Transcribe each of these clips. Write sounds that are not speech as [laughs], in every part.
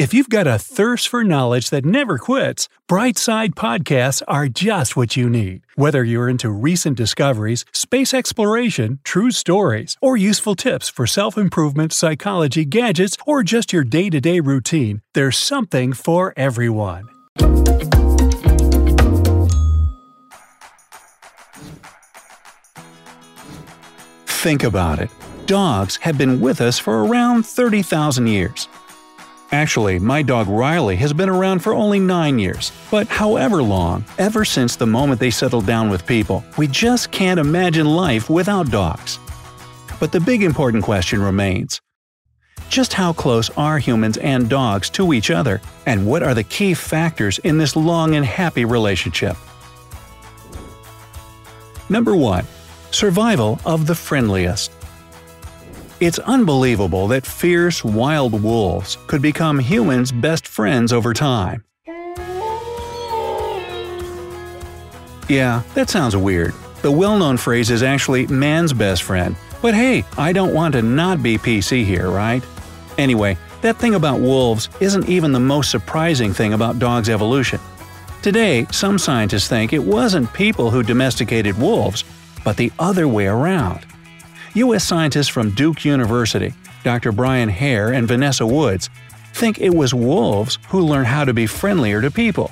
If you've got a thirst for knowledge that never quits, Brightside Podcasts are just what you need. Whether you're into recent discoveries, space exploration, true stories, or useful tips for self improvement, psychology, gadgets, or just your day to day routine, there's something for everyone. Think about it. Dogs have been with us for around 30,000 years. Actually, my dog Riley has been around for only 9 years, but however long, ever since the moment they settled down with people, we just can't imagine life without dogs. But the big important question remains just how close are humans and dogs to each other, and what are the key factors in this long and happy relationship? Number 1. Survival of the friendliest. It's unbelievable that fierce, wild wolves could become humans' best friends over time. Yeah, that sounds weird. The well known phrase is actually man's best friend, but hey, I don't want to not be PC here, right? Anyway, that thing about wolves isn't even the most surprising thing about dogs' evolution. Today, some scientists think it wasn't people who domesticated wolves, but the other way around. U.S. scientists from Duke University, Dr. Brian Hare and Vanessa Woods, think it was wolves who learned how to be friendlier to people.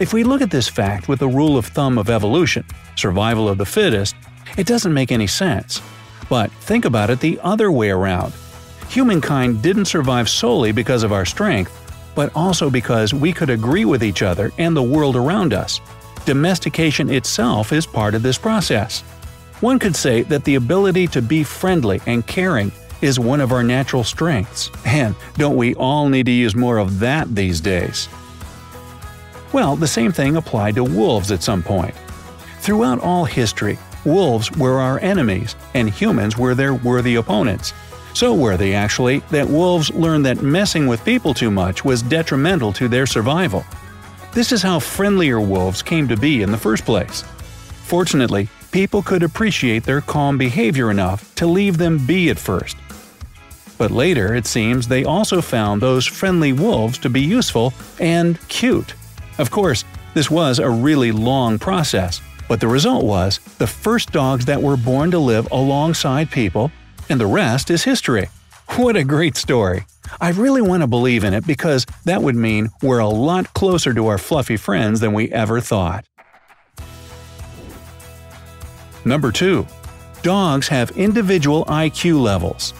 If we look at this fact with the rule of thumb of evolution, survival of the fittest, it doesn't make any sense. But think about it the other way around. Humankind didn't survive solely because of our strength, but also because we could agree with each other and the world around us. Domestication itself is part of this process. One could say that the ability to be friendly and caring is one of our natural strengths, and don't we all need to use more of that these days? Well, the same thing applied to wolves at some point. Throughout all history, wolves were our enemies, and humans were their worthy opponents. So worthy, actually, that wolves learned that messing with people too much was detrimental to their survival. This is how friendlier wolves came to be in the first place. Fortunately, people could appreciate their calm behavior enough to leave them be at first. But later, it seems they also found those friendly wolves to be useful and cute. Of course, this was a really long process, but the result was the first dogs that were born to live alongside people, and the rest is history. [laughs] What a great story! I really want to believe in it because that would mean we're a lot closer to our fluffy friends than we ever thought. Number 2. Dogs have individual IQ levels.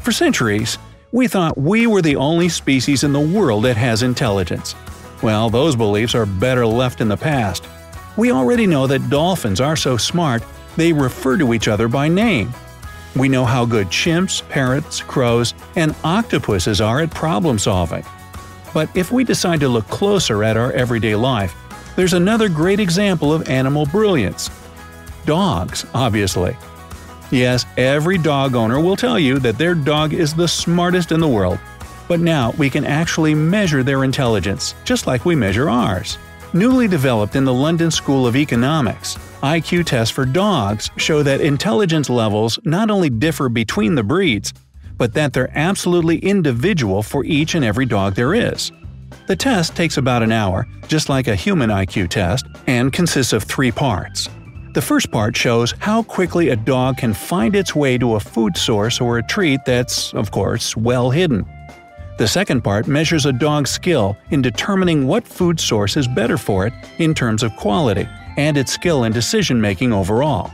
For centuries, we thought we were the only species in the world that has intelligence. Well, those beliefs are better left in the past. We already know that dolphins are so smart they refer to each other by name. We know how good chimps, parrots, crows, and octopuses are at problem solving. But if we decide to look closer at our everyday life, there's another great example of animal brilliance Dogs, obviously. Yes, every dog owner will tell you that their dog is the smartest in the world. But now we can actually measure their intelligence, just like we measure ours. Newly developed in the London School of Economics, IQ tests for dogs show that intelligence levels not only differ between the breeds, but that they're absolutely individual for each and every dog there is. The test takes about an hour, just like a human IQ test, and consists of three parts. The first part shows how quickly a dog can find its way to a food source or a treat that's, of course, well hidden. The second part measures a dog's skill in determining what food source is better for it in terms of quality and its skill in decision making overall.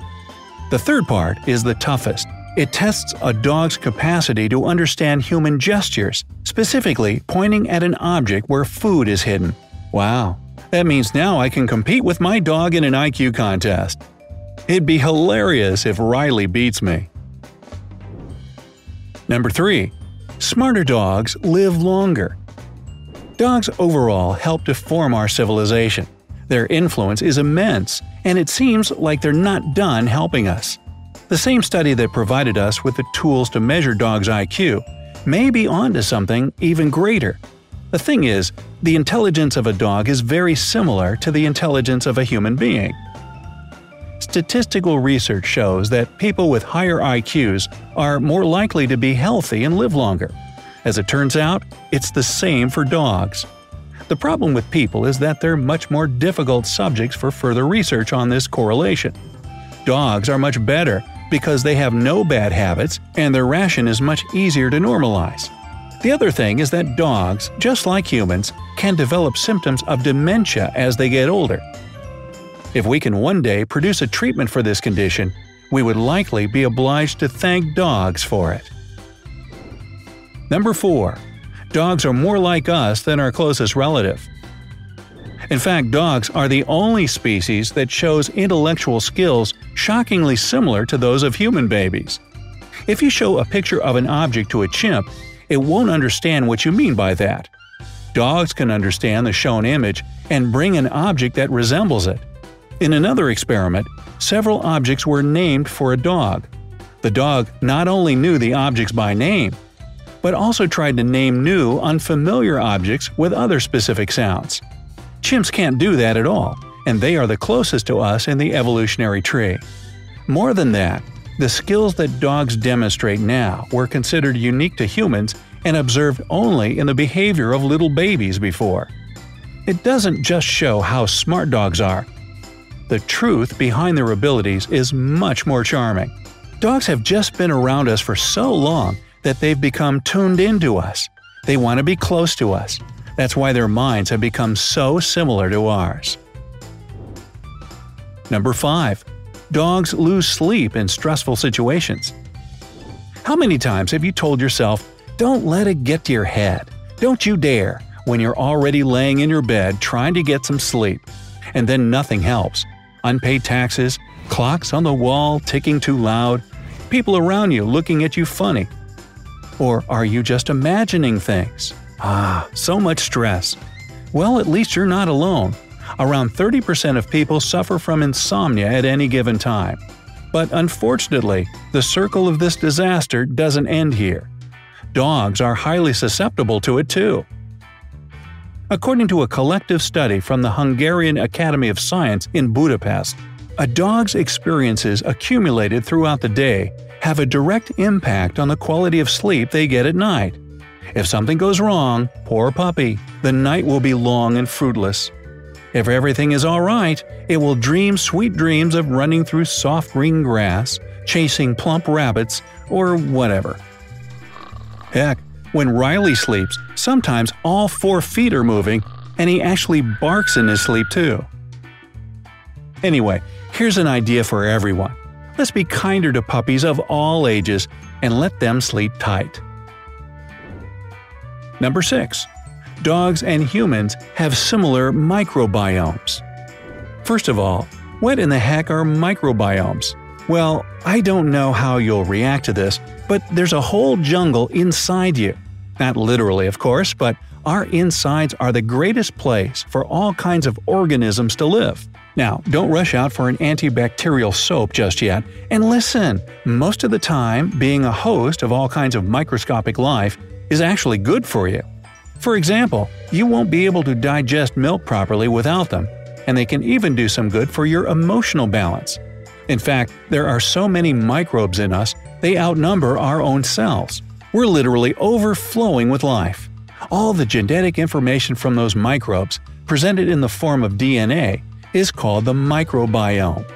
The third part is the toughest. It tests a dog's capacity to understand human gestures, specifically pointing at an object where food is hidden. Wow, that means now I can compete with my dog in an IQ contest. It'd be hilarious if Riley beats me. Number 3. Smarter dogs live longer. Dogs overall help to form our civilization. Their influence is immense, and it seems like they're not done helping us. The same study that provided us with the tools to measure dogs' IQ may be onto something even greater the thing is, the intelligence of a dog is very similar to the intelligence of a human being. Statistical research shows that people with higher IQs are more likely to be healthy and live longer. As it turns out, it's the same for dogs. The problem with people is that they're much more difficult subjects for further research on this correlation. Dogs are much better because they have no bad habits and their ration is much easier to normalize. The other thing is that dogs, just like humans, can develop symptoms of dementia as they get older. If we can one day produce a treatment for this condition, we would likely be obliged to thank dogs for it. Number 4. Dogs are more like us than our closest relative. In fact, dogs are the only species that shows intellectual skills shockingly similar to those of human babies. If you show a picture of an object to a chimp, it won't understand what you mean by that. Dogs can understand the shown image and bring an object that resembles it. In another experiment, several objects were named for a dog. The dog not only knew the objects by name, but also tried to name new, unfamiliar objects with other specific sounds. Chimps can't do that at all, and they are the closest to us in the evolutionary tree. More than that, the skills that dogs demonstrate now were considered unique to humans and observed only in the behavior of little babies before. It doesn't just show how smart dogs are. The truth behind their abilities is much more charming. Dogs have just been around us for so long that they've become tuned into us. They want to be close to us. That's why their minds have become so similar to ours. Number 5. Dogs lose sleep in stressful situations. How many times have you told yourself, don't let it get to your head, don't you dare, when you're already laying in your bed trying to get some sleep? And then nothing helps. Unpaid taxes, clocks on the wall ticking too loud, people around you looking at you funny. Or are you just imagining things? Ah, so much stress. Well, at least you're not alone. Around 30% of people suffer from insomnia at any given time. But unfortunately, the circle of this disaster doesn't end here. Dogs are highly susceptible to it too. According to a collective study from the Hungarian Academy of Science in Budapest, a dog's experiences accumulated throughout the day have a direct impact on the quality of sleep they get at night. If something goes wrong, poor puppy, the night will be long and fruitless. If everything is alright, it will dream sweet dreams of running through soft green grass, chasing plump rabbits, or whatever. Heck, when Riley sleeps, sometimes all four feet are moving, and he actually barks in his sleep too. Anyway, here's an idea for everyone. Let's be kinder to puppies of all ages and let them sleep tight. Number 6. Dogs and humans have similar microbiomes. First of all, what in the heck are microbiomes? Well, I don't know how you'll react to this, but there's a whole jungle inside you. Not literally, of course, but our insides are the greatest place for all kinds of organisms to live. Now, don't rush out for an antibacterial soap just yet, and listen! Most of the time, being a host of all kinds of microscopic life is actually good for you. For example, you won't be able to digest milk properly without them, and they can even do some good for your emotional balance. In fact, there are so many microbes in us, they outnumber our own cells. We're literally overflowing with life. All the genetic information from those microbes, presented in the form of DNA, is called the microbiome.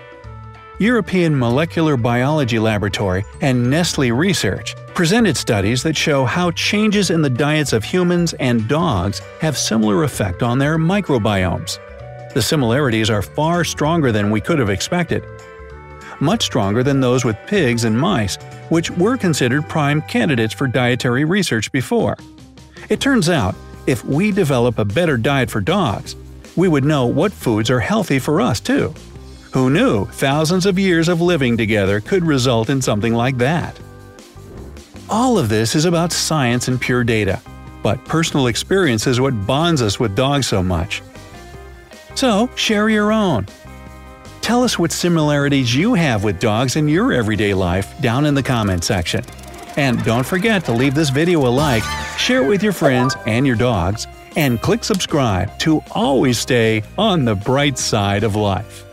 European Molecular Biology Laboratory and Nestle Research presented studies that show how changes in the diets of humans and dogs have similar effect on their microbiomes. The similarities are far stronger than we could have expected. Much stronger than those with pigs and mice, which were considered prime candidates for dietary research before. It turns out, if we develop a better diet for dogs, we would know what foods are healthy for us too. Who knew thousands of years of living together could result in something like that? All of this is about science and pure data, but personal experience is what bonds us with dogs so much. So, share your own. Tell us what similarities you have with dogs in your everyday life down in the comment section. And don't forget to leave this video a like, share it with your friends and your dogs, and click subscribe to always stay on the bright side of life.